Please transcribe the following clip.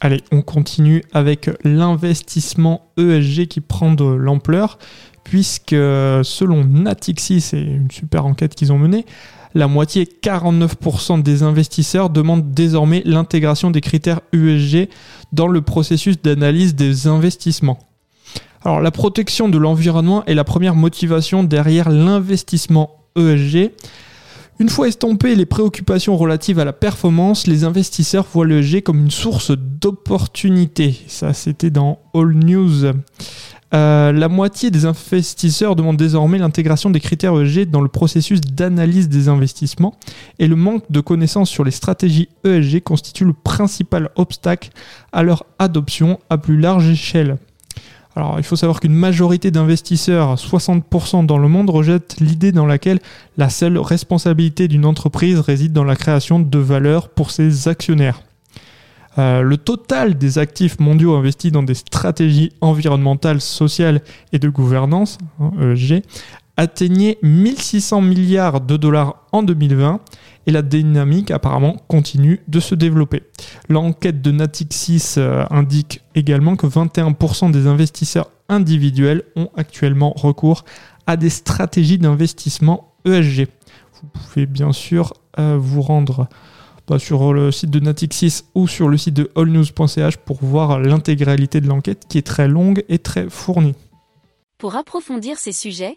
Allez, on continue avec l'investissement ESG qui prend de l'ampleur, puisque selon Natixis, c'est une super enquête qu'ils ont menée, la moitié, 49% des investisseurs demandent désormais l'intégration des critères ESG dans le processus d'analyse des investissements. Alors la protection de l'environnement est la première motivation derrière l'investissement ESG. Une fois estompées les préoccupations relatives à la performance, les investisseurs voient l'ESG comme une source d'opportunité. Ça, c'était dans All News. Euh, la moitié des investisseurs demandent désormais l'intégration des critères ESG dans le processus d'analyse des investissements et le manque de connaissances sur les stratégies ESG constitue le principal obstacle à leur adoption à plus large échelle. Alors, il faut savoir qu'une majorité d'investisseurs, 60% dans le monde, rejettent l'idée dans laquelle la seule responsabilité d'une entreprise réside dans la création de valeur pour ses actionnaires. Euh, le total des actifs mondiaux investis dans des stratégies environnementales, sociales et de gouvernance, hein, ESG, atteignait 1600 milliards de dollars en 2020 et la dynamique apparemment continue de se développer. L'enquête de Natixis euh, indique également que 21% des investisseurs individuels ont actuellement recours à des stratégies d'investissement ESG. Vous pouvez bien sûr euh, vous rendre bah, sur le site de Natixis ou sur le site de allnews.ch pour voir l'intégralité de l'enquête qui est très longue et très fournie. Pour approfondir ces sujets,